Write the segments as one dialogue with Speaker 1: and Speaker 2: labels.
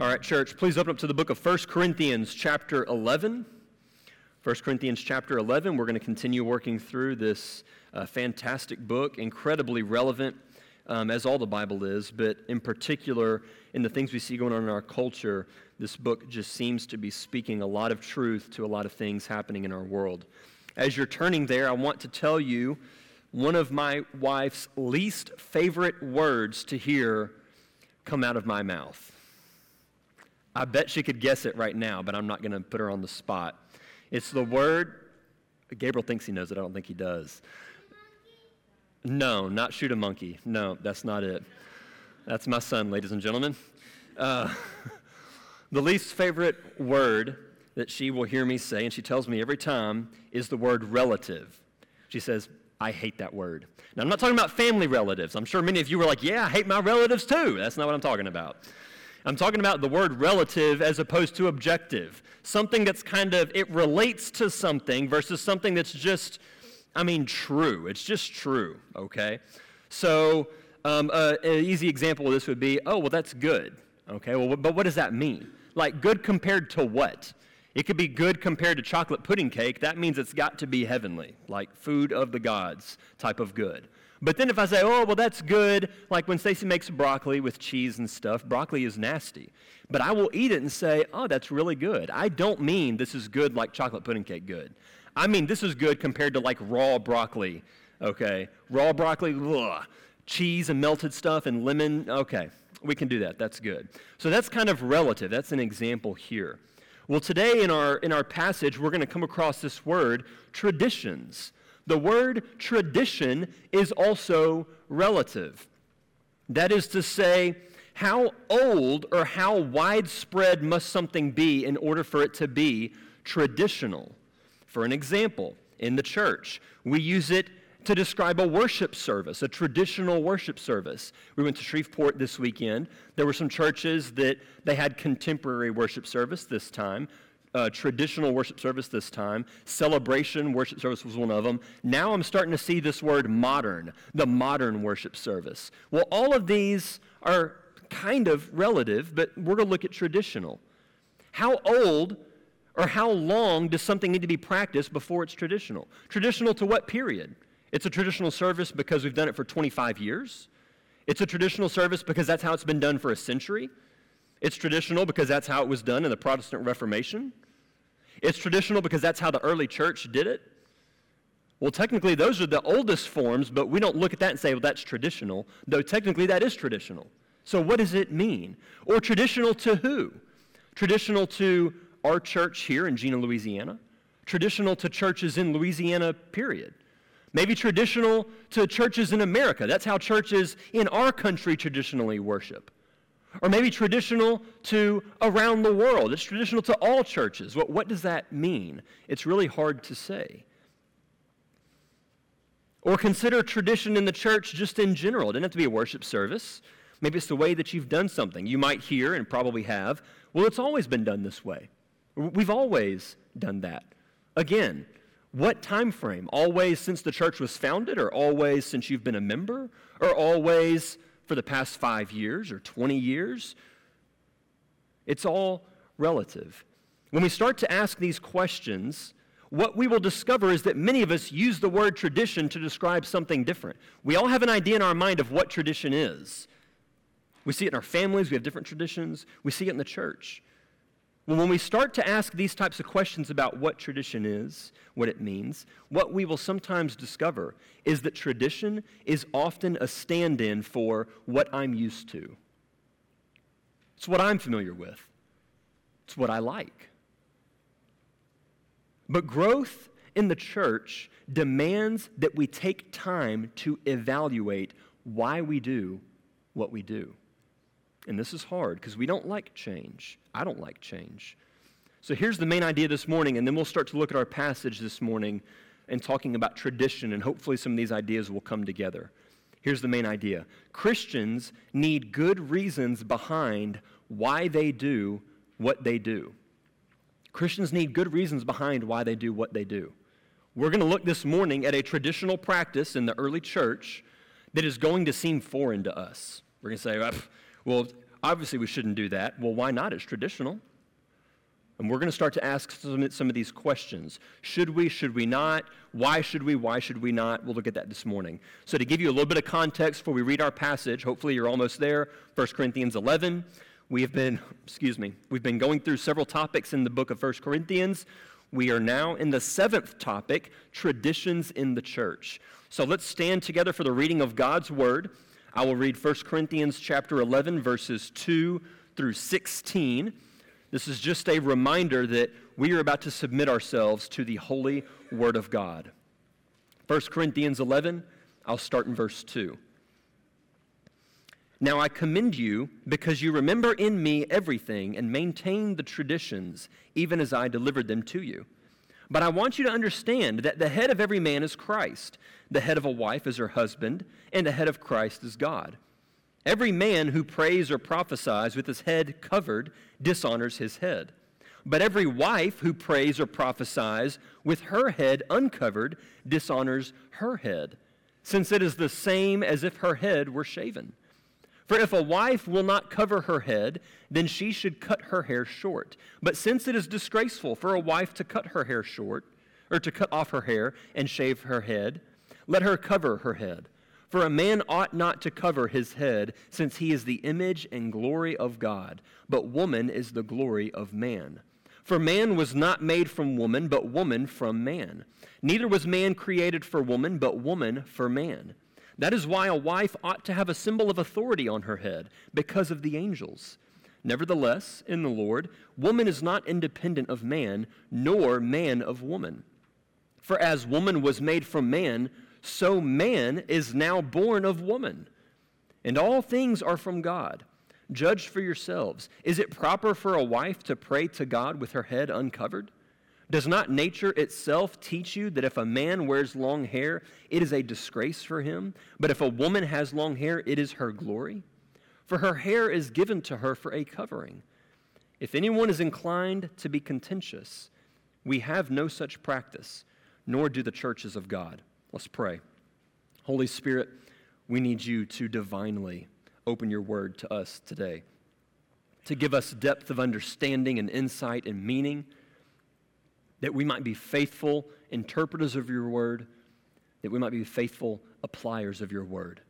Speaker 1: All right, church, please open up to the book of 1 Corinthians, chapter 11. 1 Corinthians, chapter 11. We're going to continue working through this uh, fantastic book, incredibly relevant, um, as all the Bible is, but in particular, in the things we see going on in our culture, this book just seems to be speaking a lot of truth to a lot of things happening in our world. As you're turning there, I want to tell you one of my wife's least favorite words to hear come out of my mouth. I bet she could guess it right now, but I'm not going to put her on the spot. It's the word, Gabriel thinks he knows it. I don't think he does. No, not shoot a monkey. No, that's not it. That's my son, ladies and gentlemen. Uh, the least favorite word that she will hear me say, and she tells me every time, is the word relative. She says, I hate that word. Now, I'm not talking about family relatives. I'm sure many of you were like, yeah, I hate my relatives too. That's not what I'm talking about. I'm talking about the word relative as opposed to objective. Something that's kind of, it relates to something versus something that's just, I mean, true. It's just true, okay? So, um, uh, an easy example of this would be, oh, well, that's good. Okay, well, but what does that mean? Like, good compared to what? It could be good compared to chocolate pudding cake. That means it's got to be heavenly, like food of the gods type of good. But then if I say, oh, well, that's good, like when Stacy makes broccoli with cheese and stuff, broccoli is nasty. But I will eat it and say, oh, that's really good. I don't mean this is good like chocolate pudding cake good. I mean this is good compared to like raw broccoli, okay? Raw broccoli, ugh. cheese and melted stuff and lemon, okay. We can do that. That's good. So that's kind of relative. That's an example here. Well, today in our, in our passage, we're going to come across this word, traditions. The word tradition is also relative. That is to say, how old or how widespread must something be in order for it to be traditional? For an example, in the church, we use it to describe a worship service, a traditional worship service. We went to Shreveport this weekend. There were some churches that they had contemporary worship service this time uh, traditional worship service this time. Celebration worship service was one of them. Now I'm starting to see this word modern, the modern worship service. Well, all of these are kind of relative, but we're going to look at traditional. How old or how long does something need to be practiced before it's traditional? Traditional to what period? It's a traditional service because we've done it for 25 years. It's a traditional service because that's how it's been done for a century. It's traditional because that's how it was done in the Protestant Reformation. It's traditional because that's how the early church did it. Well, technically, those are the oldest forms, but we don't look at that and say, well, that's traditional, though technically that is traditional. So, what does it mean? Or traditional to who? Traditional to our church here in Jena, Louisiana? Traditional to churches in Louisiana, period. Maybe traditional to churches in America. That's how churches in our country traditionally worship. Or maybe traditional to around the world. It's traditional to all churches. What, what does that mean? It's really hard to say. Or consider tradition in the church just in general. It doesn't have to be a worship service. Maybe it's the way that you've done something. You might hear and probably have, well, it's always been done this way. We've always done that. Again, what time frame? Always since the church was founded, or always since you've been a member, or always for the past five years or 20 years. It's all relative. When we start to ask these questions, what we will discover is that many of us use the word tradition to describe something different. We all have an idea in our mind of what tradition is. We see it in our families, we have different traditions, we see it in the church. Well, when we start to ask these types of questions about what tradition is, what it means, what we will sometimes discover is that tradition is often a stand in for what I'm used to. It's what I'm familiar with, it's what I like. But growth in the church demands that we take time to evaluate why we do what we do. And this is hard because we don't like change. I don't like change. So here's the main idea this morning, and then we'll start to look at our passage this morning and talking about tradition, and hopefully some of these ideas will come together. Here's the main idea Christians need good reasons behind why they do what they do. Christians need good reasons behind why they do what they do. We're going to look this morning at a traditional practice in the early church that is going to seem foreign to us. We're going to say, well, obviously we shouldn't do that. Well, why not? It's traditional. And we're going to start to ask some, some of these questions. Should we? Should we not? Why should we? Why should we not? We'll look at that this morning. So, to give you a little bit of context before we read our passage, hopefully you're almost there. 1 Corinthians 11. We have been, excuse me, we've been going through several topics in the book of 1 Corinthians. We are now in the seventh topic traditions in the church. So let's stand together for the reading of God's word. I will read 1 Corinthians chapter 11 verses 2 through 16. This is just a reminder that we are about to submit ourselves to the holy word of God. 1 Corinthians 11, I'll start in verse 2. Now I commend you because you remember in me everything and maintain the traditions, even as I delivered them to you. But I want you to understand that the head of every man is Christ, the head of a wife is her husband, and the head of Christ is God. Every man who prays or prophesies with his head covered dishonors his head. But every wife who prays or prophesies with her head uncovered dishonors her head, since it is the same as if her head were shaven. For if a wife will not cover her head, then she should cut her hair short. But since it is disgraceful for a wife to cut her hair short, or to cut off her hair and shave her head, let her cover her head. For a man ought not to cover his head, since he is the image and glory of God, but woman is the glory of man. For man was not made from woman, but woman from man. Neither was man created for woman, but woman for man. That is why a wife ought to have a symbol of authority on her head, because of the angels. Nevertheless, in the Lord, woman is not independent of man, nor man of woman. For as woman was made from man, so man is now born of woman. And all things are from God. Judge for yourselves. Is it proper for a wife to pray to God with her head uncovered? Does not nature itself teach you that if a man wears long hair, it is a disgrace for him? But if a woman has long hair, it is her glory? For her hair is given to her for a covering. If anyone is inclined to be contentious, we have no such practice, nor do the churches of God. Let's pray. Holy Spirit, we need you to divinely open your word to us today, to give us depth of understanding and insight and meaning, that we might be faithful interpreters of your word, that we might be faithful appliers of your word.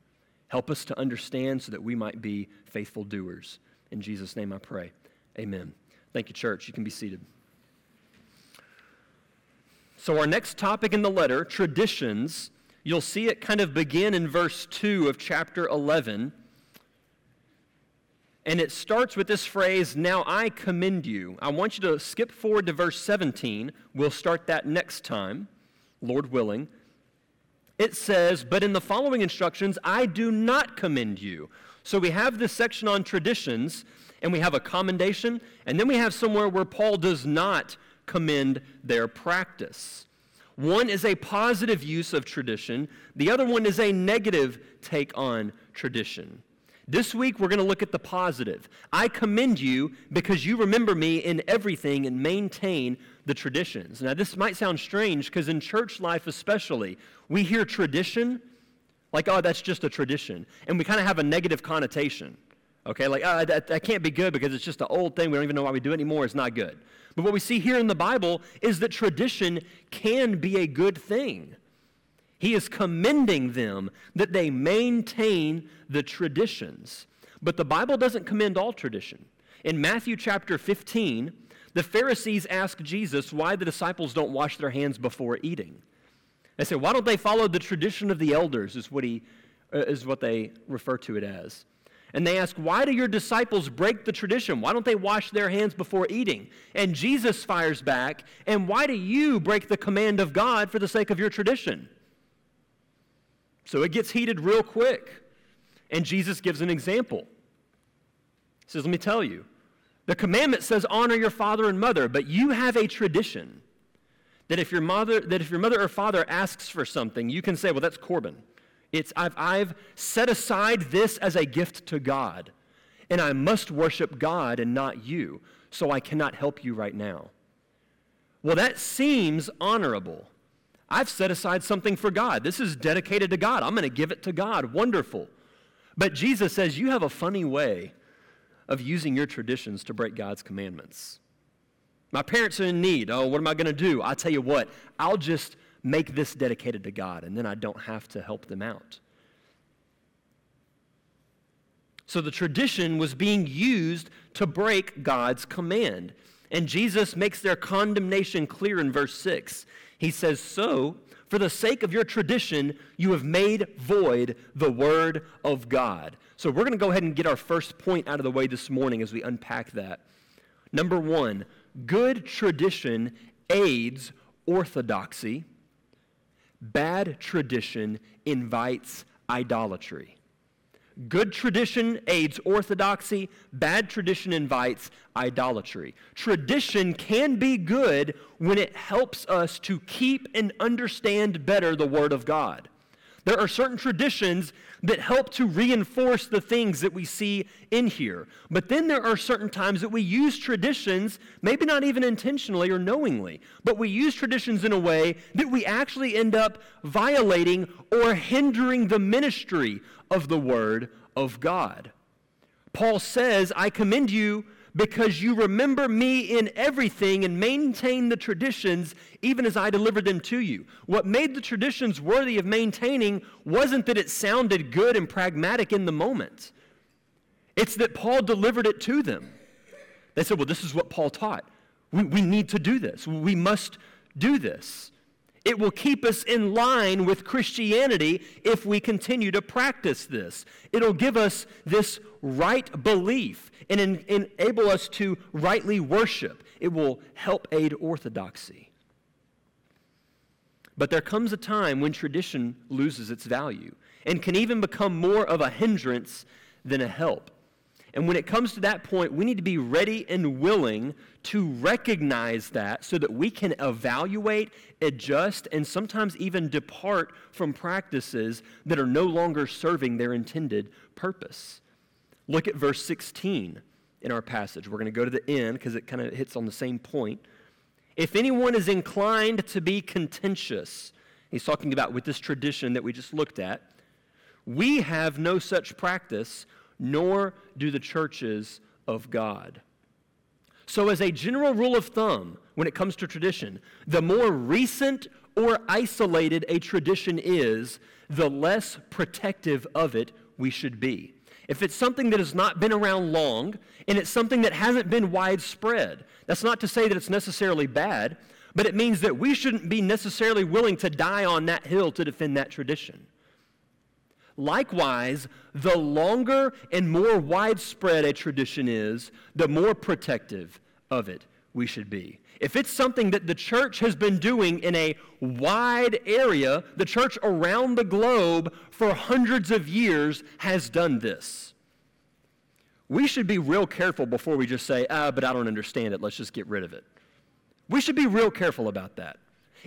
Speaker 1: Help us to understand so that we might be faithful doers. In Jesus' name I pray. Amen. Thank you, church. You can be seated. So, our next topic in the letter, traditions, you'll see it kind of begin in verse 2 of chapter 11. And it starts with this phrase, Now I commend you. I want you to skip forward to verse 17. We'll start that next time, Lord willing. It says, But in the following instructions, I do not commend you. So we have this section on traditions, and we have a commendation, and then we have somewhere where Paul does not commend their practice. One is a positive use of tradition, the other one is a negative take on tradition. This week, we're going to look at the positive. I commend you because you remember me in everything and maintain the traditions. Now, this might sound strange because in church life, especially, we hear tradition like, oh, that's just a tradition. And we kind of have a negative connotation. Okay, like, oh, that, that can't be good because it's just an old thing. We don't even know why we do it anymore. It's not good. But what we see here in the Bible is that tradition can be a good thing. He is commending them that they maintain the traditions. But the Bible doesn't commend all tradition. In Matthew chapter 15, the Pharisees ask Jesus why the disciples don't wash their hands before eating. They say, why don't they follow the tradition of the elders, is what, he, uh, is what they refer to it as. And they ask, Why do your disciples break the tradition? Why don't they wash their hands before eating? And Jesus fires back, And why do you break the command of God for the sake of your tradition? So it gets heated real quick. And Jesus gives an example. He says, Let me tell you. The commandment says, Honor your father and mother, but you have a tradition that if your mother, that if your mother or father asks for something, you can say, Well, that's Corban. It's, I've, I've set aside this as a gift to God, and I must worship God and not you, so I cannot help you right now. Well, that seems honorable. I've set aside something for God. This is dedicated to God. I'm going to give it to God. Wonderful. But Jesus says, You have a funny way of using your traditions to break God's commandments. My parents are in need. Oh, what am I going to do? I tell you what, I'll just make this dedicated to God, and then I don't have to help them out. So the tradition was being used to break God's command. And Jesus makes their condemnation clear in verse 6. He says, So, for the sake of your tradition, you have made void the word of God. So we're going to go ahead and get our first point out of the way this morning as we unpack that. Number one, good tradition aids orthodoxy, bad tradition invites idolatry. Good tradition aids orthodoxy, bad tradition invites idolatry. Tradition can be good when it helps us to keep and understand better the Word of God. There are certain traditions that help to reinforce the things that we see in here. But then there are certain times that we use traditions, maybe not even intentionally or knowingly, but we use traditions in a way that we actually end up violating or hindering the ministry of the Word of God. Paul says, I commend you because you remember me in everything and maintain the traditions even as I delivered them to you. What made the traditions worthy of maintaining wasn't that it sounded good and pragmatic in the moment, it's that Paul delivered it to them. They said, Well, this is what Paul taught. We, we need to do this, we must do this. It will keep us in line with Christianity if we continue to practice this. It'll give us this right belief and en- enable us to rightly worship. It will help aid orthodoxy. But there comes a time when tradition loses its value and can even become more of a hindrance than a help. And when it comes to that point, we need to be ready and willing to recognize that so that we can evaluate, adjust, and sometimes even depart from practices that are no longer serving their intended purpose. Look at verse 16 in our passage. We're going to go to the end because it kind of hits on the same point. If anyone is inclined to be contentious, he's talking about with this tradition that we just looked at, we have no such practice nor do the churches of God. So, as a general rule of thumb, when it comes to tradition, the more recent or isolated a tradition is, the less protective of it we should be. If it's something that has not been around long and it's something that hasn't been widespread, that's not to say that it's necessarily bad, but it means that we shouldn't be necessarily willing to die on that hill to defend that tradition. Likewise, the longer and more widespread a tradition is, the more protective of it we should be. If it's something that the church has been doing in a wide area, the church around the globe for hundreds of years has done this. We should be real careful before we just say, ah, but I don't understand it, let's just get rid of it. We should be real careful about that.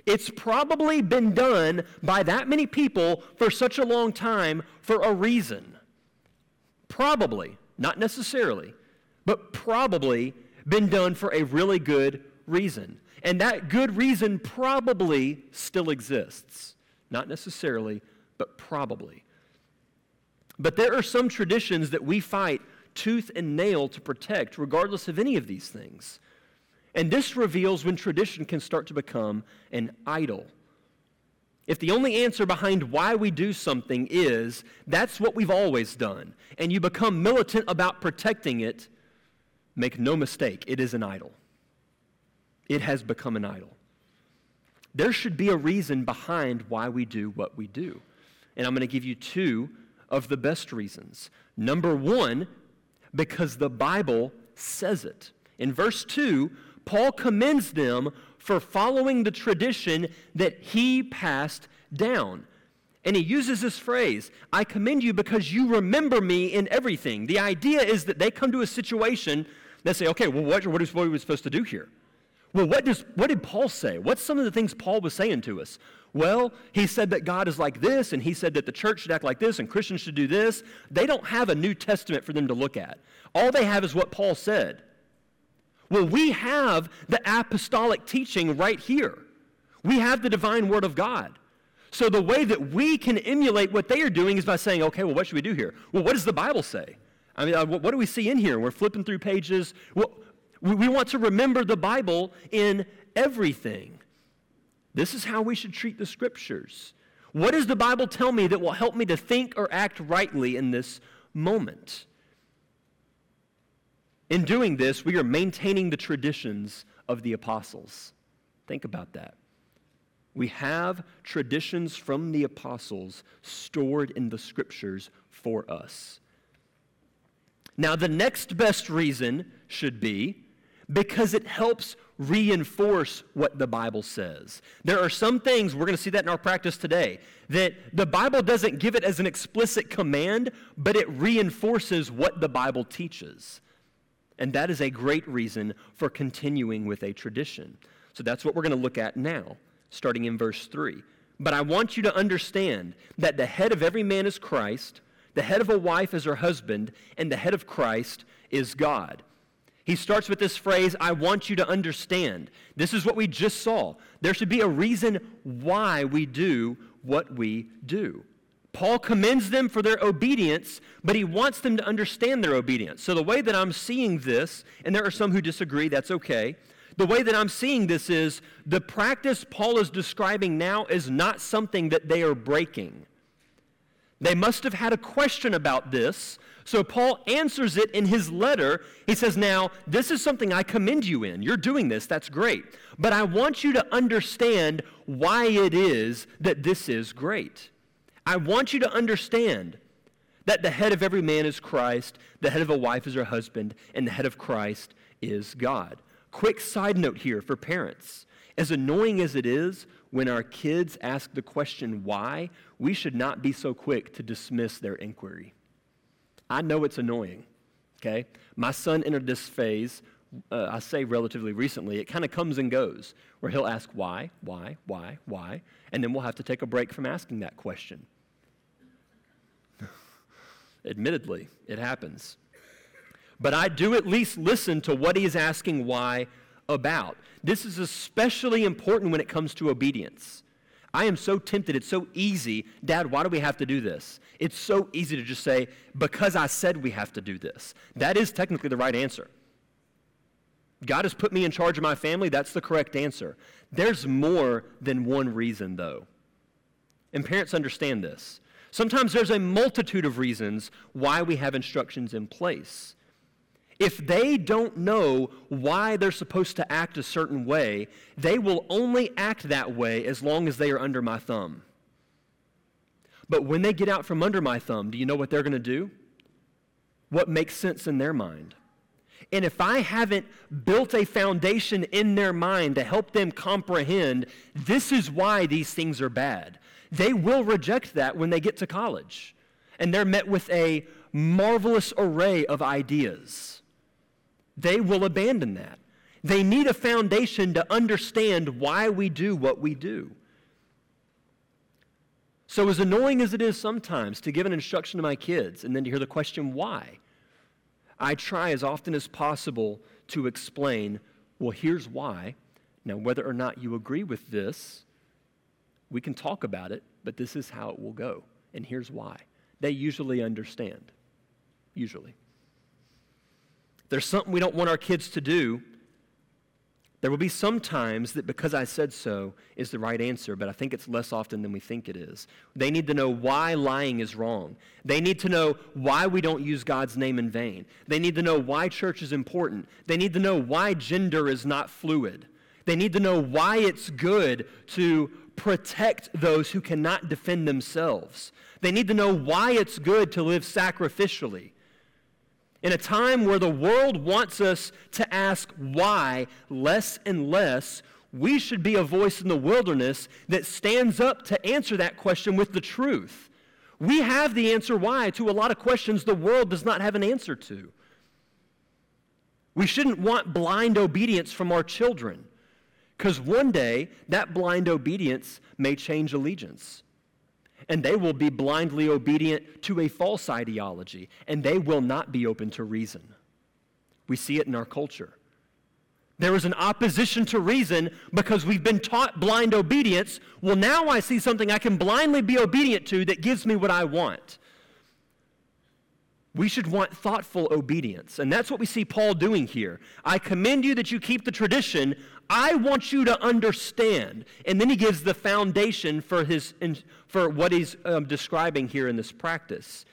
Speaker 1: It's probably been done by that many people for such a long time for a reason. Probably, not necessarily, but probably been done for a really good reason. And that good reason probably still exists. Not necessarily, but probably. But there are some traditions that we fight tooth and nail to protect, regardless of any of these things. And this reveals when tradition can start to become an idol. If the only answer behind why we do something is that's what we've always done, and you become militant about protecting it, make no mistake, it is an idol. It has become an idol. There should be a reason behind why we do what we do. And I'm going to give you two of the best reasons. Number one, because the Bible says it. In verse 2, Paul commends them for following the tradition that he passed down. And he uses this phrase, I commend you because you remember me in everything. The idea is that they come to a situation that say, okay, well, what, what, is, what are we supposed to do here? Well, what, does, what did Paul say? What's some of the things Paul was saying to us? Well, he said that God is like this, and he said that the church should act like this, and Christians should do this. They don't have a New Testament for them to look at. All they have is what Paul said. Well, we have the apostolic teaching right here. We have the divine word of God. So the way that we can emulate what they are doing is by saying, okay, well, what should we do here? Well, what does the Bible say? I mean, uh, what do we see in here? We're flipping through pages. We want to remember the Bible in everything. This is how we should treat the scriptures. What does the Bible tell me that will help me to think or act rightly in this moment? In doing this, we are maintaining the traditions of the apostles. Think about that. We have traditions from the apostles stored in the scriptures for us. Now, the next best reason should be because it helps reinforce what the Bible says. There are some things, we're going to see that in our practice today, that the Bible doesn't give it as an explicit command, but it reinforces what the Bible teaches. And that is a great reason for continuing with a tradition. So that's what we're going to look at now, starting in verse 3. But I want you to understand that the head of every man is Christ, the head of a wife is her husband, and the head of Christ is God. He starts with this phrase, I want you to understand. This is what we just saw. There should be a reason why we do what we do. Paul commends them for their obedience, but he wants them to understand their obedience. So, the way that I'm seeing this, and there are some who disagree, that's okay. The way that I'm seeing this is the practice Paul is describing now is not something that they are breaking. They must have had a question about this, so Paul answers it in his letter. He says, Now, this is something I commend you in. You're doing this, that's great. But I want you to understand why it is that this is great. I want you to understand that the head of every man is Christ, the head of a wife is her husband, and the head of Christ is God. Quick side note here for parents. As annoying as it is when our kids ask the question why, we should not be so quick to dismiss their inquiry. I know it's annoying, okay? My son entered this phase, uh, I say relatively recently. It kind of comes and goes, where he'll ask why, why, why, why, and then we'll have to take a break from asking that question. Admittedly, it happens. But I do at least listen to what he's asking why about. This is especially important when it comes to obedience. I am so tempted. It's so easy. Dad, why do we have to do this? It's so easy to just say, because I said we have to do this. That is technically the right answer. God has put me in charge of my family. That's the correct answer. There's more than one reason, though. And parents understand this. Sometimes there's a multitude of reasons why we have instructions in place. If they don't know why they're supposed to act a certain way, they will only act that way as long as they are under my thumb. But when they get out from under my thumb, do you know what they're going to do? What makes sense in their mind? And if I haven't built a foundation in their mind to help them comprehend this is why these things are bad, they will reject that when they get to college. And they're met with a marvelous array of ideas they will abandon that. They need a foundation to understand why we do what we do. So, as annoying as it is sometimes to give an instruction to my kids and then to hear the question why, I try as often as possible to explain, well, here's why. Now, whether or not you agree with this, we can talk about it, but this is how it will go. And here's why. They usually understand. Usually there's something we don't want our kids to do, there will be some times that because I said so is the right answer, but I think it's less often than we think it is. They need to know why lying is wrong. They need to know why we don't use God's name in vain. They need to know why church is important. They need to know why gender is not fluid. They need to know why it's good to protect those who cannot defend themselves. They need to know why it's good to live sacrificially. In a time where the world wants us to ask why less and less, we should be a voice in the wilderness that stands up to answer that question with the truth. We have the answer why to a lot of questions the world does not have an answer to. We shouldn't want blind obedience from our children because one day that blind obedience may change allegiance and they will be blindly obedient to a false ideology, and they will not be open to reason. We see it in our culture. There is an opposition to reason because we've been taught blind obedience. Well, now I see something I can blindly be obedient to that gives me what I want. We should want thoughtful obedience. And that's what we see Paul doing here. I commend you that you keep the tradition. I want you to understand. And then he gives the foundation for, his, for what he's um, describing here in this practice.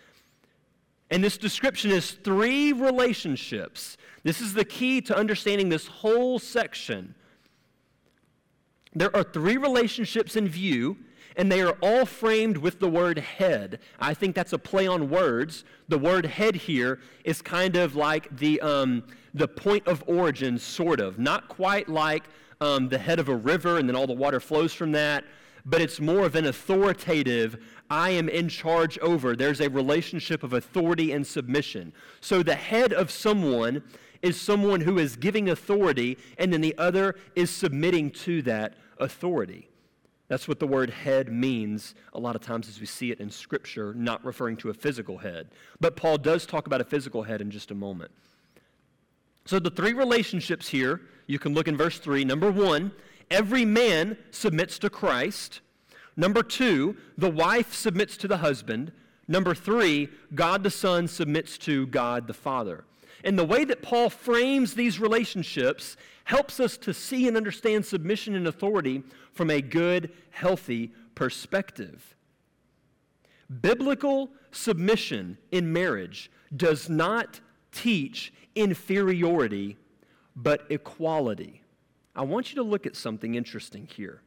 Speaker 1: And this description is three relationships. This is the key to understanding this whole section. There are three relationships in view and they are all framed with the word head. I think that's a play on words. The word head here is kind of like the, um, the point of origin, sort of. Not quite like um, the head of a river and then all the water flows from that, but it's more of an authoritative, I am in charge over. There's a relationship of authority and submission. So the head of someone is someone who is giving authority, and then the other is submitting to that authority. That's what the word head means a lot of times as we see it in Scripture, not referring to a physical head. But Paul does talk about a physical head in just a moment. So the three relationships here, you can look in verse 3. Number one, every man submits to Christ. Number two, the wife submits to the husband. Number three, God the Son submits to God the Father. And the way that Paul frames these relationships helps us to see and understand submission and authority from a good, healthy perspective. Biblical submission in marriage does not teach inferiority, but equality. I want you to look at something interesting here.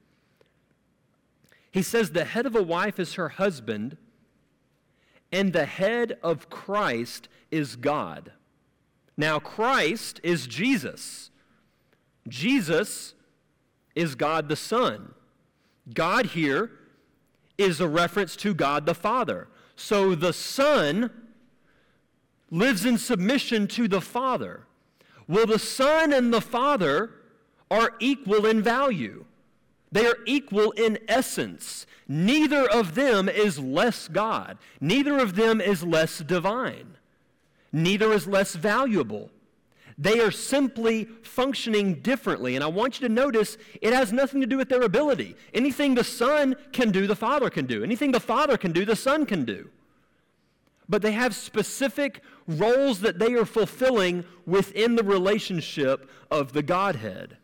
Speaker 1: He says the head of a wife is her husband, and the head of Christ is God. Now, Christ is Jesus. Jesus is God the Son. God here is a reference to God the Father. So the Son lives in submission to the Father. Well, the Son and the Father are equal in value. They are equal in essence. Neither of them is less God. Neither of them is less divine neither is less valuable. They are simply functioning differently. And I want you to notice it has nothing to do with their ability. Anything the Son can do, the Father can do. Anything the Father can do, the Son can do. But they have specific roles that they are fulfilling within the relationship of the Godhead.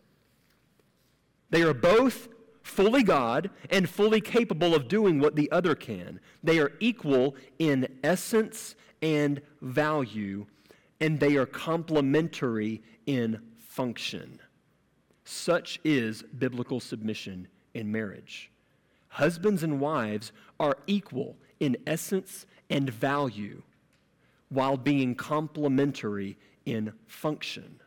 Speaker 1: They are both fully God and fully capable of doing what the other can. They are equal in essence and value, and they are complementary in function. Such is biblical submission in marriage. Husbands and wives are equal in essence and value while being complementary in function.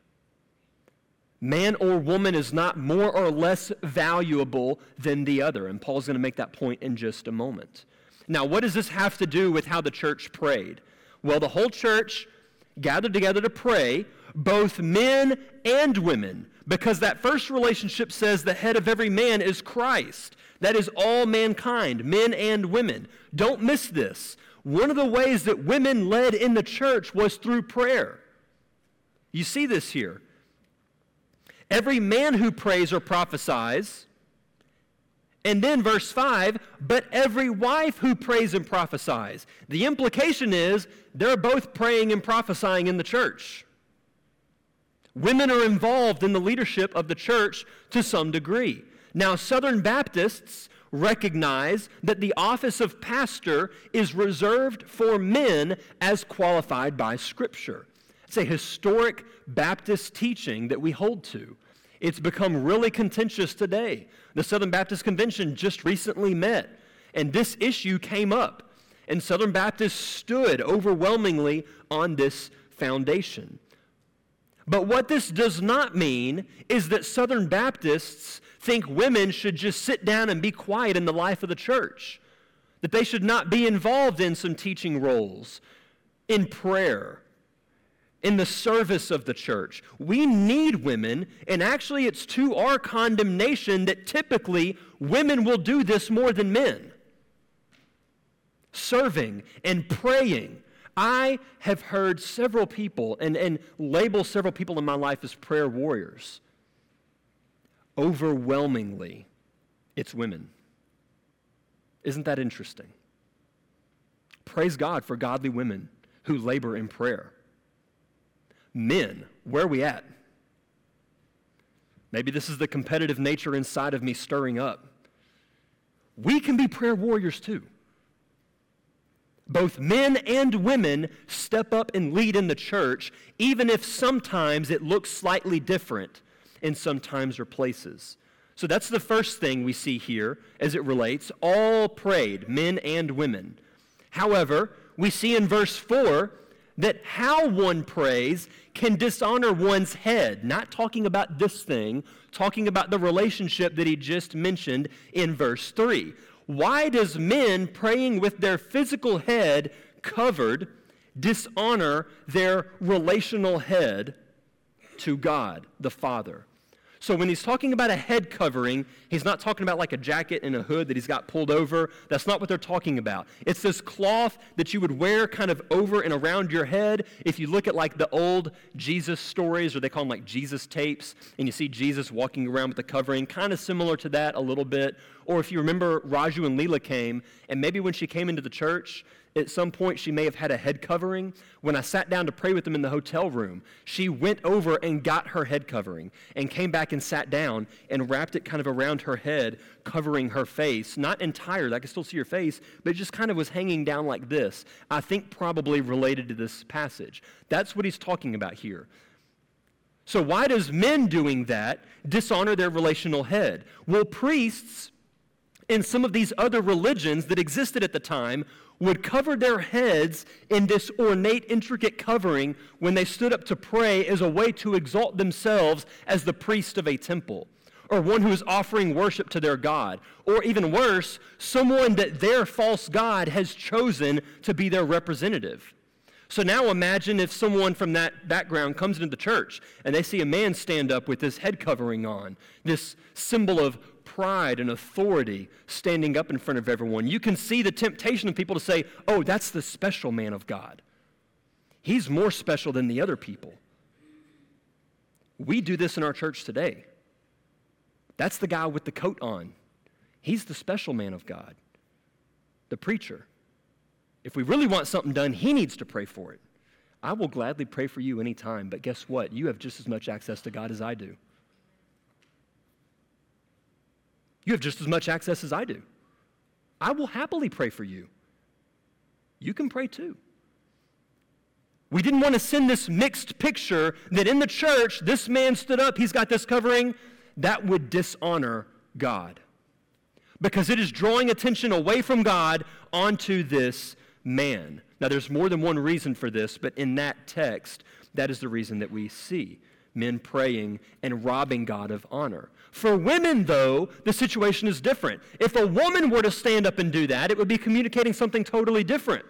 Speaker 1: Man or woman is not more or less valuable than the other, and Paul's going to make that point in just a moment. Now, what does this have to do with how the church prayed? Well, the whole church gathered together to pray, both men and women, because that first relationship says the head of every man is Christ. That is all mankind, men and women. Don't miss this. One of the ways that women led in the church was through prayer. You see this here. Every man who prays or prophesies and then verse 5, but every wife who prays and prophesies. The implication is they're both praying and prophesying in the church. Women are involved in the leadership of the church to some degree. Now, Southern Baptists recognize that the office of pastor is reserved for men as qualified by Scripture. It's a historic Baptist teaching that we hold to. It's become really contentious today. The Southern Baptist Convention just recently met, and this issue came up. And Southern Baptists stood overwhelmingly on this foundation. But what this does not mean is that Southern Baptists think women should just sit down and be quiet in the life of the church, that they should not be involved in some teaching roles, in prayer, in the service of the church. We need women, and actually, it's to our condemnation that typically women will do this more than men. Serving and praying. I have heard several people and, and label several people in my life as prayer warriors. Overwhelmingly, it's women. Isn't that interesting? Praise God for godly women who labor in prayer. Men, where are we at? Maybe this is the competitive nature inside of me stirring up. We can be prayer warriors too. Both men and women step up and lead in the church, even if sometimes it looks slightly different in some times or places. So that's the first thing we see here as it relates. All prayed, men and women. However, we see in verse 4 that how one prays can dishonor one's head. Not talking about this thing, talking about the relationship that he just mentioned in verse 3. Why does men praying with their physical head covered dishonor their relational head to God the Father? So when he's talking about a head covering, he's not talking about like a jacket and a hood that he's got pulled over. That's not what they're talking about. It's this cloth that you would wear kind of over and around your head. If you look at like the old Jesus stories, or they call them like Jesus tapes, and you see Jesus walking around with the covering, kind of similar to that a little bit. Or if you remember, Raju and Leela came, and maybe when she came into the church, at some point, she may have had a head covering. When I sat down to pray with them in the hotel room, she went over and got her head covering and came back and sat down and wrapped it kind of around her head, covering her face. Not entirely, I could still see her face, but it just kind of was hanging down like this. I think probably related to this passage. That's what he's talking about here. So, why does men doing that dishonor their relational head? Well, priests in some of these other religions that existed at the time would cover their heads in this ornate, intricate covering when they stood up to pray as a way to exalt themselves as the priest of a temple or one who is offering worship to their God. Or even worse, someone that their false God has chosen to be their representative. So now imagine if someone from that background comes into the church and they see a man stand up with this head covering on, this symbol of pride and authority standing up in front of everyone, you can see the temptation of people to say, oh, that's the special man of God. He's more special than the other people. We do this in our church today. That's the guy with the coat on. He's the special man of God, the preacher. If we really want something done, he needs to pray for it. I will gladly pray for you anytime, but guess what? You have just as much access to God as I do. You have just as much access as I do. I will happily pray for you. You can pray too. We didn't want to send this mixed picture that in the church, this man stood up, he's got this covering. That would dishonor God. Because it is drawing attention away from God onto this man. Now, there's more than one reason for this, but in that text, that is the reason that we see men praying and robbing God of honor. For women, though, the situation is different. If a woman were to stand up and do that, it would be communicating something totally different.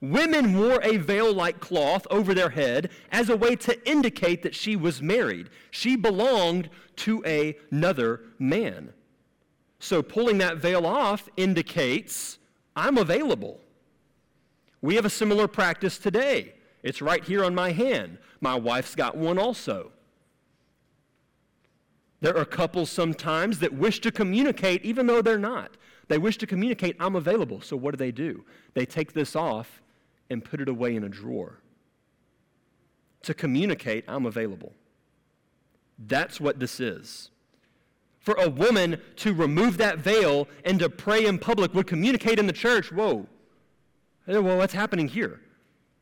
Speaker 1: Women wore a veil like cloth over their head as a way to indicate that she was married. She belonged to another man. So pulling that veil off indicates I'm available. We have a similar practice today. It's right here on my hand. My wife's got one also. There are couples sometimes that wish to communicate even though they're not. They wish to communicate, I'm available. So what do they do? They take this off and put it away in a drawer. To communicate, I'm available. That's what this is. For a woman to remove that veil and to pray in public would communicate in the church, whoa, well, what's happening here?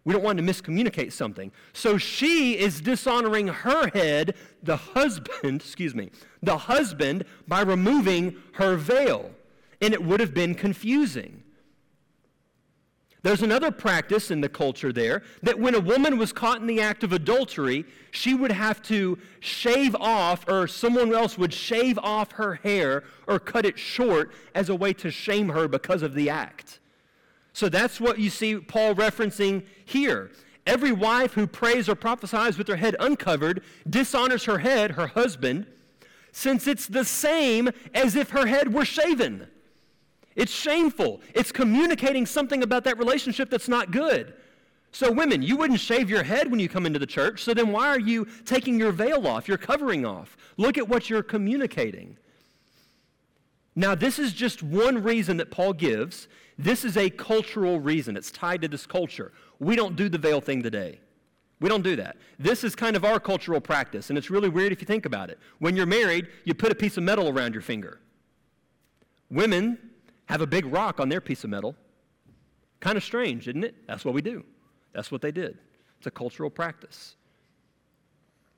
Speaker 1: We don't want to miscommunicate something. So she is dishonoring her head, the husband, excuse me, the husband, by removing her veil. And it would have been confusing. There's another practice in the culture there that when a woman was caught in the act of adultery, she would have to shave off, or someone else would shave off her hair or cut it short as a way to shame her because of the act. So that's what you see Paul referencing here. Every wife who prays or prophesies with her head uncovered dishonors her head, her husband, since it's the same as if her head were shaven. It's shameful. It's communicating something about that relationship that's not good. So, women, you wouldn't shave your head when you come into the church, so then why are you taking your veil off, your covering off? Look at what you're communicating. Now, this is just one reason that Paul gives. This is a cultural reason. It's tied to this culture. We don't do the veil thing today. We don't do that. This is kind of our cultural practice, and it's really weird if you think about it. When you're married, you put a piece of metal around your finger. Women have a big rock on their piece of metal. Kind of strange, isn't it? That's what we do. That's what they did. It's a cultural practice.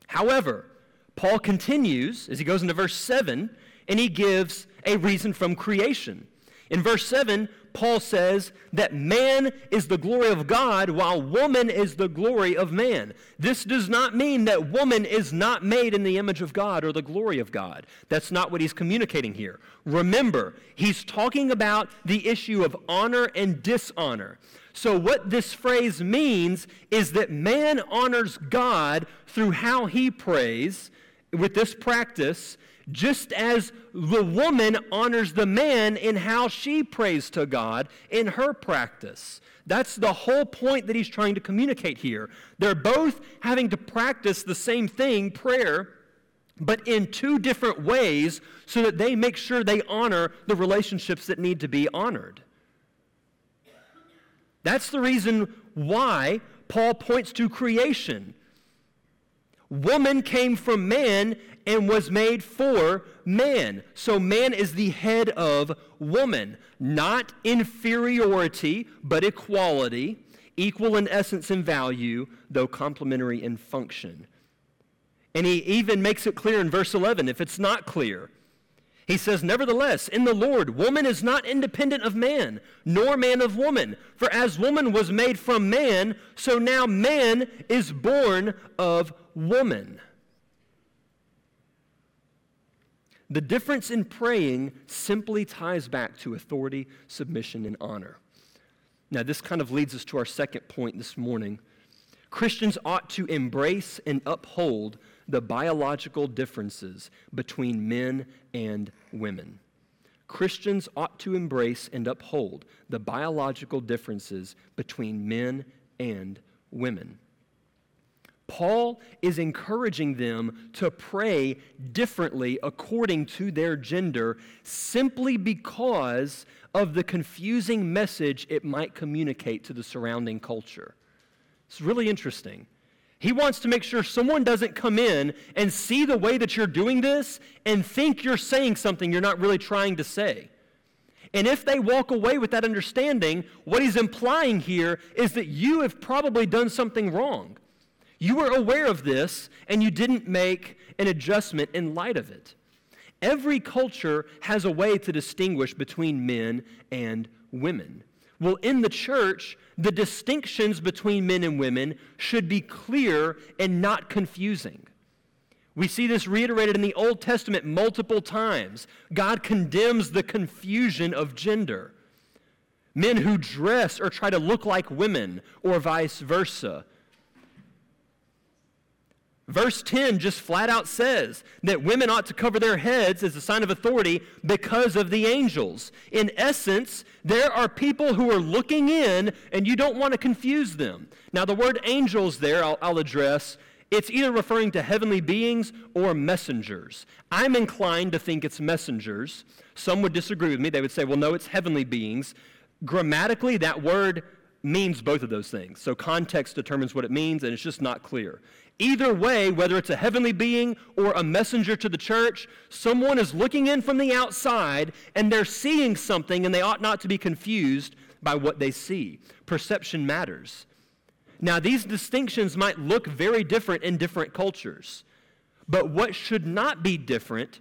Speaker 1: However, Paul continues as he goes into verse 7 and he gives a reason from creation. In verse 7, Paul says that man is the glory of God while woman is the glory of man. This does not mean that woman is not made in the image of God or the glory of God. That's not what he's communicating here. Remember, he's talking about the issue of honor and dishonor. So, what this phrase means is that man honors God through how he prays with this practice just as the woman honors the man in how she prays to God in her practice. That's the whole point that he's trying to communicate here. They're both having to practice the same thing, prayer, but in two different ways so that they make sure they honor the relationships that need to be honored. That's the reason why Paul points to creation. Woman came from man and was made for man. So man is the head of woman, not inferiority, but equality, equal in essence and value, though complementary in function. And he even makes it clear in verse 11 if it's not clear. He says, Nevertheless, in the Lord, woman is not independent of man, nor man of woman. For as woman was made from man, so now man is born of woman. The difference in praying simply ties back to authority, submission, and honor. Now, this kind of leads us to our second point this morning. Christians ought to embrace and uphold the biological differences between men and women. Christians ought to embrace and uphold the biological differences between men and women. Paul is encouraging them to pray differently according to their gender simply because of the confusing message it might communicate to the surrounding culture. It's really interesting. He wants to make sure someone doesn't come in and see the way that you're doing this and think you're saying something you're not really trying to say. And if they walk away with that understanding, what he's implying here is that you have probably done something wrong. You were aware of this and you didn't make an adjustment in light of it. Every culture has a way to distinguish between men and women. Well, in the church, the distinctions between men and women should be clear and not confusing. We see this reiterated in the Old Testament multiple times. God condemns the confusion of gender. Men who dress or try to look like women, or vice versa. Verse 10 just flat out says that women ought to cover their heads as a sign of authority because of the angels. In essence, there are people who are looking in and you don't want to confuse them. Now, the word angels there, I'll, I'll address, it's either referring to heavenly beings or messengers. I'm inclined to think it's messengers. Some would disagree with me. They would say, well, no, it's heavenly beings. Grammatically, that word means both of those things. So context determines what it means, and it's just not clear. Either way, whether it's a heavenly being or a messenger to the church, someone is looking in from the outside and they're seeing something and they ought not to be confused by what they see. Perception matters. Now, these distinctions might look very different in different cultures, but what should not be different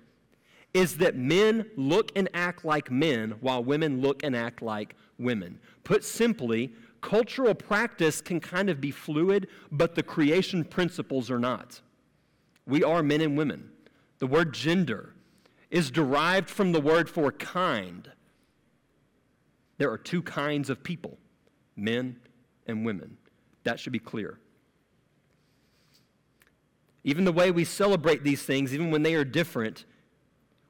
Speaker 1: is that men look and act like men while women look and act like women. Put simply, cultural practice can kind of be fluid, but the creation principles are not. We are men and women. The word gender is derived from the word for kind. There are two kinds of people men and women. That should be clear. Even the way we celebrate these things, even when they are different,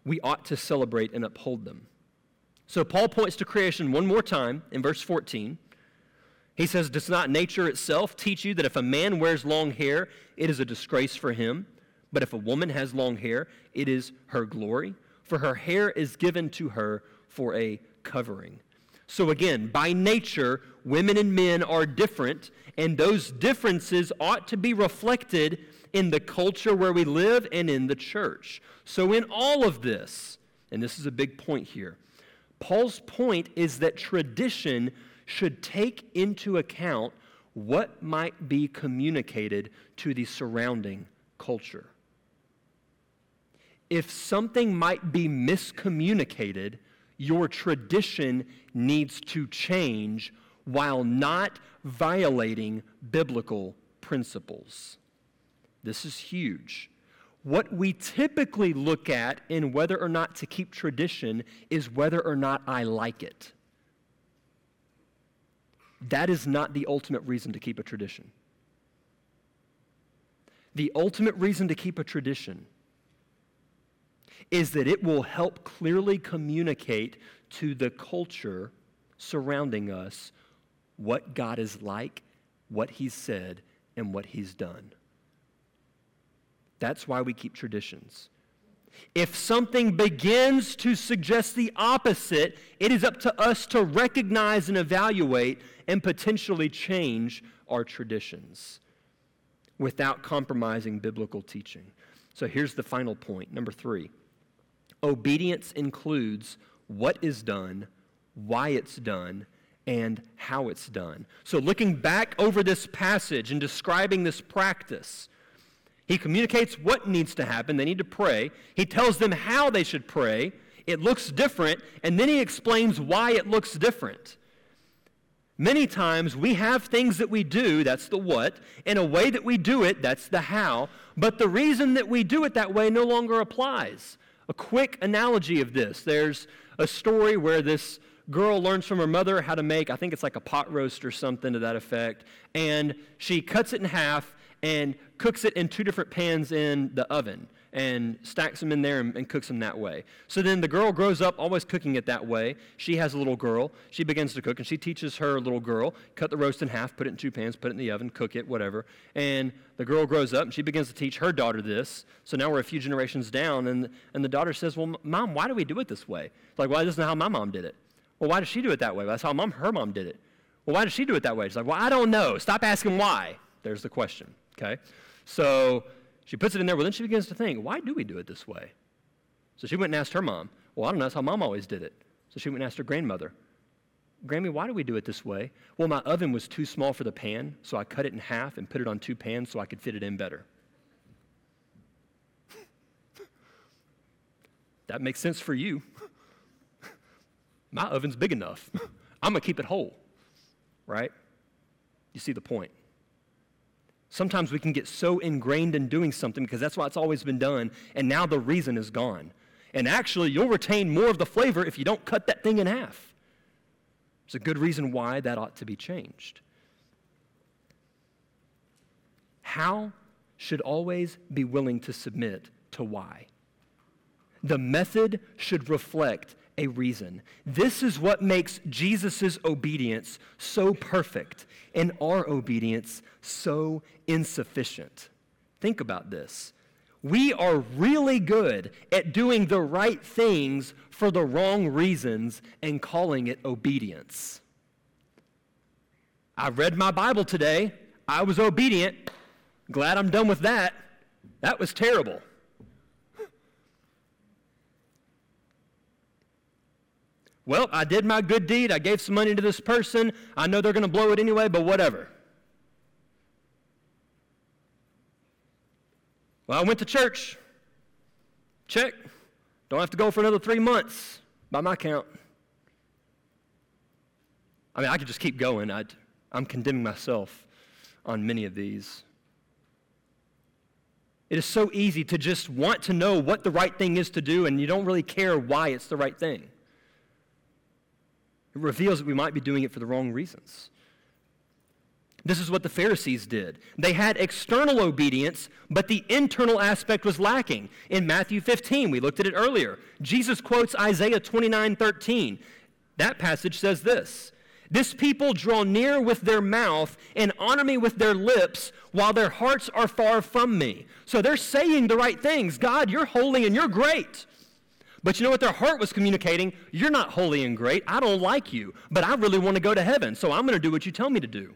Speaker 1: we ought to celebrate and uphold them. So Paul points to creation one more time in verse 14. He says, Does not nature itself teach you that if a man wears long hair, it is a disgrace for him? But if a woman has long hair, it is her glory. for her hair is given to her for a covering. So, again, by nature, women and men are different, and those differences ought to be reflected in the culture where we live and in the church. So, in all of this, and this is a big point here, Paul's point is that tradition should take into account what might be communicated to the surrounding culture. If something might be miscommunicated, your tradition needs to change while not violating biblical principles. This is huge. What we typically look at in whether or not to keep tradition is whether or not I like it. That is not the ultimate reason to keep a tradition. The ultimate reason to keep a tradition is that it will help clearly communicate to the culture surrounding us what God is like, what He's said, and what He's done. That's why we keep traditions. If something begins to suggest the opposite, it is up to us to recognize and evaluate and potentially change our traditions without compromising biblical teaching. So here's the final point. Number three obedience includes what is done, why it's done, and how it's done. So, looking back over this passage and describing this practice, he communicates what needs to happen. They need to pray. He tells them how they should pray. It looks different, and then he explains why it looks different. Many times we have things that we do, that's the what, in a way that we do it, that's the how, but the reason that we do it that way no longer applies. A quick analogy of this there's a story where this girl learns from her mother how to make, I think it's like a pot roast or something to that effect, and she cuts it in half and cooks it in two different pans in the oven and stacks them in there and, and, cooks them that way. So then the girl grows up always cooking it that way. She has a little girl. She begins to cook and she teaches her little girl, cut the roast in half, put it in two pans, put it in the oven, cook it, whatever. And the girl grows up and she begins to teach her daughter this. So now we're a few generations down and, and the daughter says, well, mom, why do we do it this way? It's like, well, this isn't how my mom did it. Well, why does she do it that way? Well, that's how mom, her mom did it. Well, why does she do it that way? She's like, well, I don't know. Stop asking why. There's the question, okay? So she puts it in there. Well, then she begins to think, why do we do it this way? So she went and asked her mom. Well, I don't know. That's how mom always did it. So she went and asked her grandmother. Grammy, why do we do it this way? Well, my oven was too small for the pan, so I cut it in half and put it on two pans so I could fit it in better. that makes sense for you. my oven's big enough. I'm going to keep it whole, right? You see the point. Sometimes we can get so ingrained in doing something because that's why it's always been done, and now the reason is gone. And actually, you'll retain more of the flavor if you don't cut that thing in half. There's a good reason why that ought to be changed. How should always be willing to submit to why. The method should reflect a reason. This is what makes Jesus' obedience so perfect and our obedience so insufficient. Think about this. We are really good at doing the right things for the wrong reasons and calling it obedience. I read my Bible today. I was obedient. Glad I'm done with that. That was terrible. Well, I did my good deed. I gave some money to this person. I know they're going to blow it anyway, but whatever. Well, I went to church. Check. Don't have to go for another three months by my count. I mean, I could just keep going. i am condemning myself on many of these. It is so easy to just want to know what the right thing is to do, and you don't really care why it's the right thing. It reveals that we might be doing it for the wrong reasons. This is what the Pharisees did. They had external obedience, but the internal aspect was lacking. In Matthew 15, we looked at it earlier. Jesus quotes Isaiah 29 13. That passage says this This people draw near with their mouth and honor me with their lips, while their hearts are far from me. So they're saying the right things God, you're holy and you're great. But you know what their heart was communicating? You're not holy and great. I don't like you, but I really want to go to heaven, so I'm going to do what you tell me to do.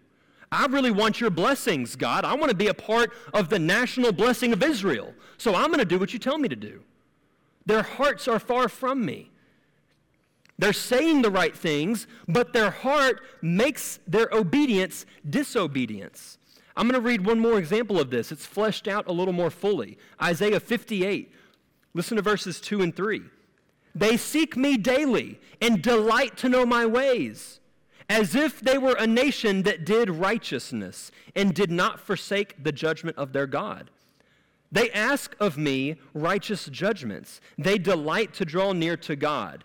Speaker 1: I really want your blessings, God. I want to be a part of the national blessing of Israel, so I'm going to do what you tell me to do. Their hearts are far from me. They're saying the right things, but their heart makes their obedience disobedience. I'm going to read one more example of this. It's fleshed out a little more fully. Isaiah 58. Listen to verses 2 and 3. They seek me daily and delight to know my ways, as if they were a nation that did righteousness and did not forsake the judgment of their God. They ask of me righteous judgments. They delight to draw near to God.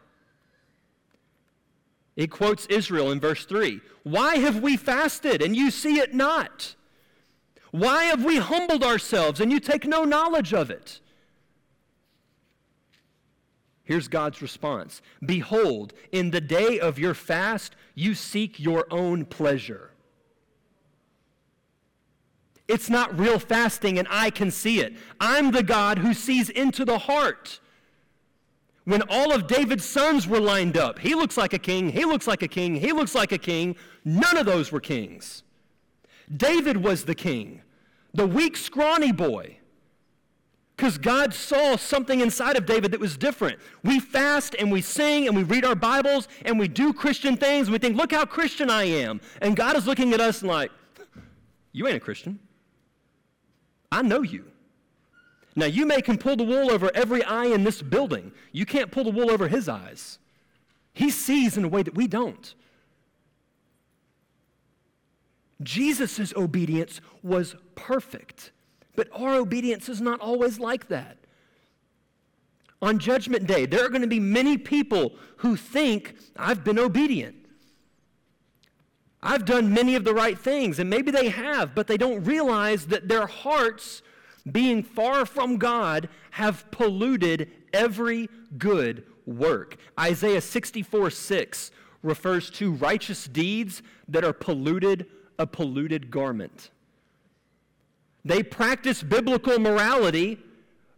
Speaker 1: He quotes Israel in verse 3 Why have we fasted and you see it not? Why have we humbled ourselves and you take no knowledge of it? Here's God's response Behold, in the day of your fast, you seek your own pleasure. It's not real fasting, and I can see it. I'm the God who sees into the heart. When all of David's sons were lined up, he looks like a king, he looks like a king, he looks like a king. None of those were kings. David was the king, the weak, scrawny boy. Because God saw something inside of David that was different. We fast and we sing and we read our Bibles and we do Christian things. We think, look how Christian I am. And God is looking at us and like, you ain't a Christian. I know you. Now, you may can pull the wool over every eye in this building. You can't pull the wool over his eyes. He sees in a way that we don't. Jesus' obedience was perfect, but our obedience is not always like that. On Judgment Day, there are going to be many people who think, I've been obedient. I've done many of the right things, and maybe they have, but they don't realize that their hearts being far from God, have polluted every good work. Isaiah 64 6 refers to righteous deeds that are polluted, a polluted garment. They practice biblical morality,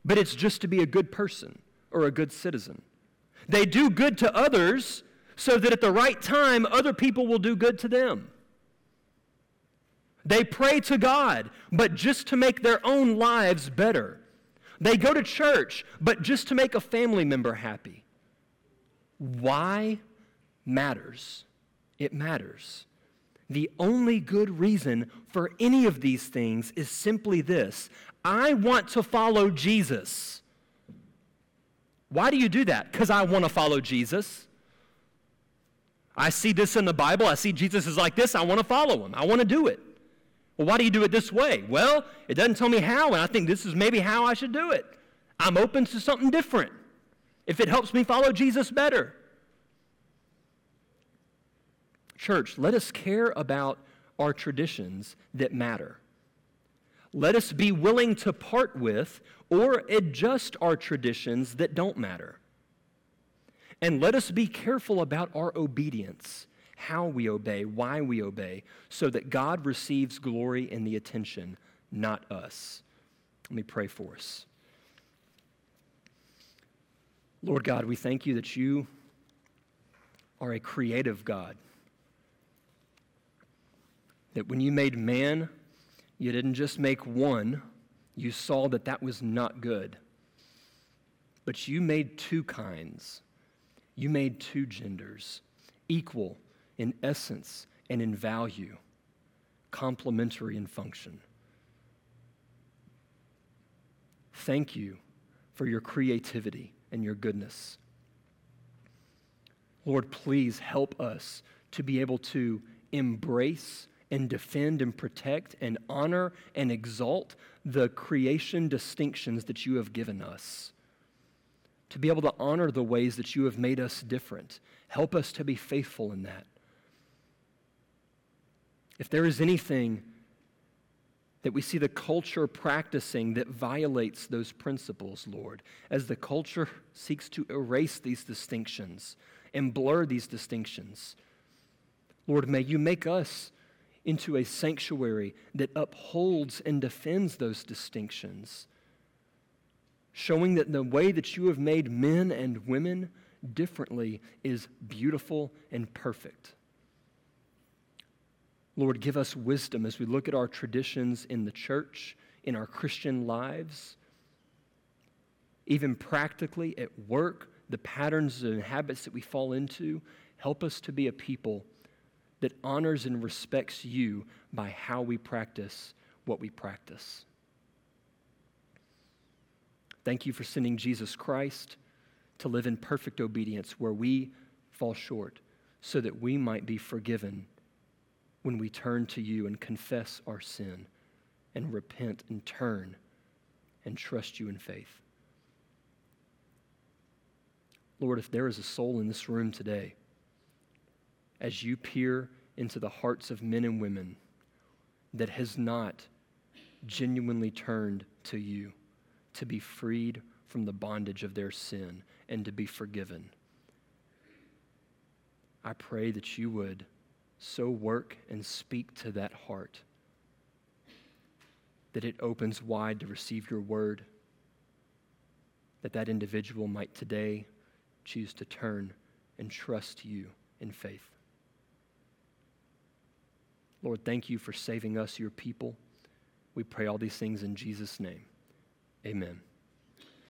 Speaker 1: but it's just to be a good person or a good citizen. They do good to others so that at the right time, other people will do good to them. They pray to God, but just to make their own lives better. They go to church, but just to make a family member happy. Why matters? It matters. The only good reason for any of these things is simply this I want to follow Jesus. Why do you do that? Because I want to follow Jesus. I see this in the Bible. I see Jesus is like this. I want to follow him. I want to do it. Well, why do you do it this way? Well, it doesn't tell me how, and I think this is maybe how I should do it. I'm open to something different if it helps me follow Jesus better. Church, let us care about our traditions that matter. Let us be willing to part with or adjust our traditions that don't matter. And let us be careful about our obedience how we obey, why we obey, so that God receives glory and the attention, not us. Let me pray for us. Lord God, we thank you that you are a creative God. That when you made man, you didn't just make one, you saw that that was not good. But you made two kinds. You made two genders, equal in essence and in value, complementary in function. Thank you for your creativity and your goodness. Lord, please help us to be able to embrace and defend and protect and honor and exalt the creation distinctions that you have given us. To be able to honor the ways that you have made us different. Help us to be faithful in that. If there is anything that we see the culture practicing that violates those principles, Lord, as the culture seeks to erase these distinctions and blur these distinctions, Lord, may you make us into a sanctuary that upholds and defends those distinctions. showing that the way that you have made men and women differently is beautiful and perfect. Lord, give us wisdom as we look at our traditions in the church, in our Christian lives, even practically at work, the patterns and habits that we fall into. Help us to be a people that honors and respects you by how we practice what we practice. Thank you for sending Jesus Christ to live in perfect obedience where we fall short so that we might be forgiven when we turn to you and confess our sin and repent and turn and trust you in faith. Lord, if there is a soul in this room today, as you peer into the hearts of men and women that has not genuinely turned to you to be freed from the bondage of their sin and to be forgiven, I pray that you would so work and speak to that heart that it opens wide to receive your word, that that individual might today choose to turn and trust you in faith. Lord, thank you for saving us, your people. We pray all these things in Jesus' name. Amen.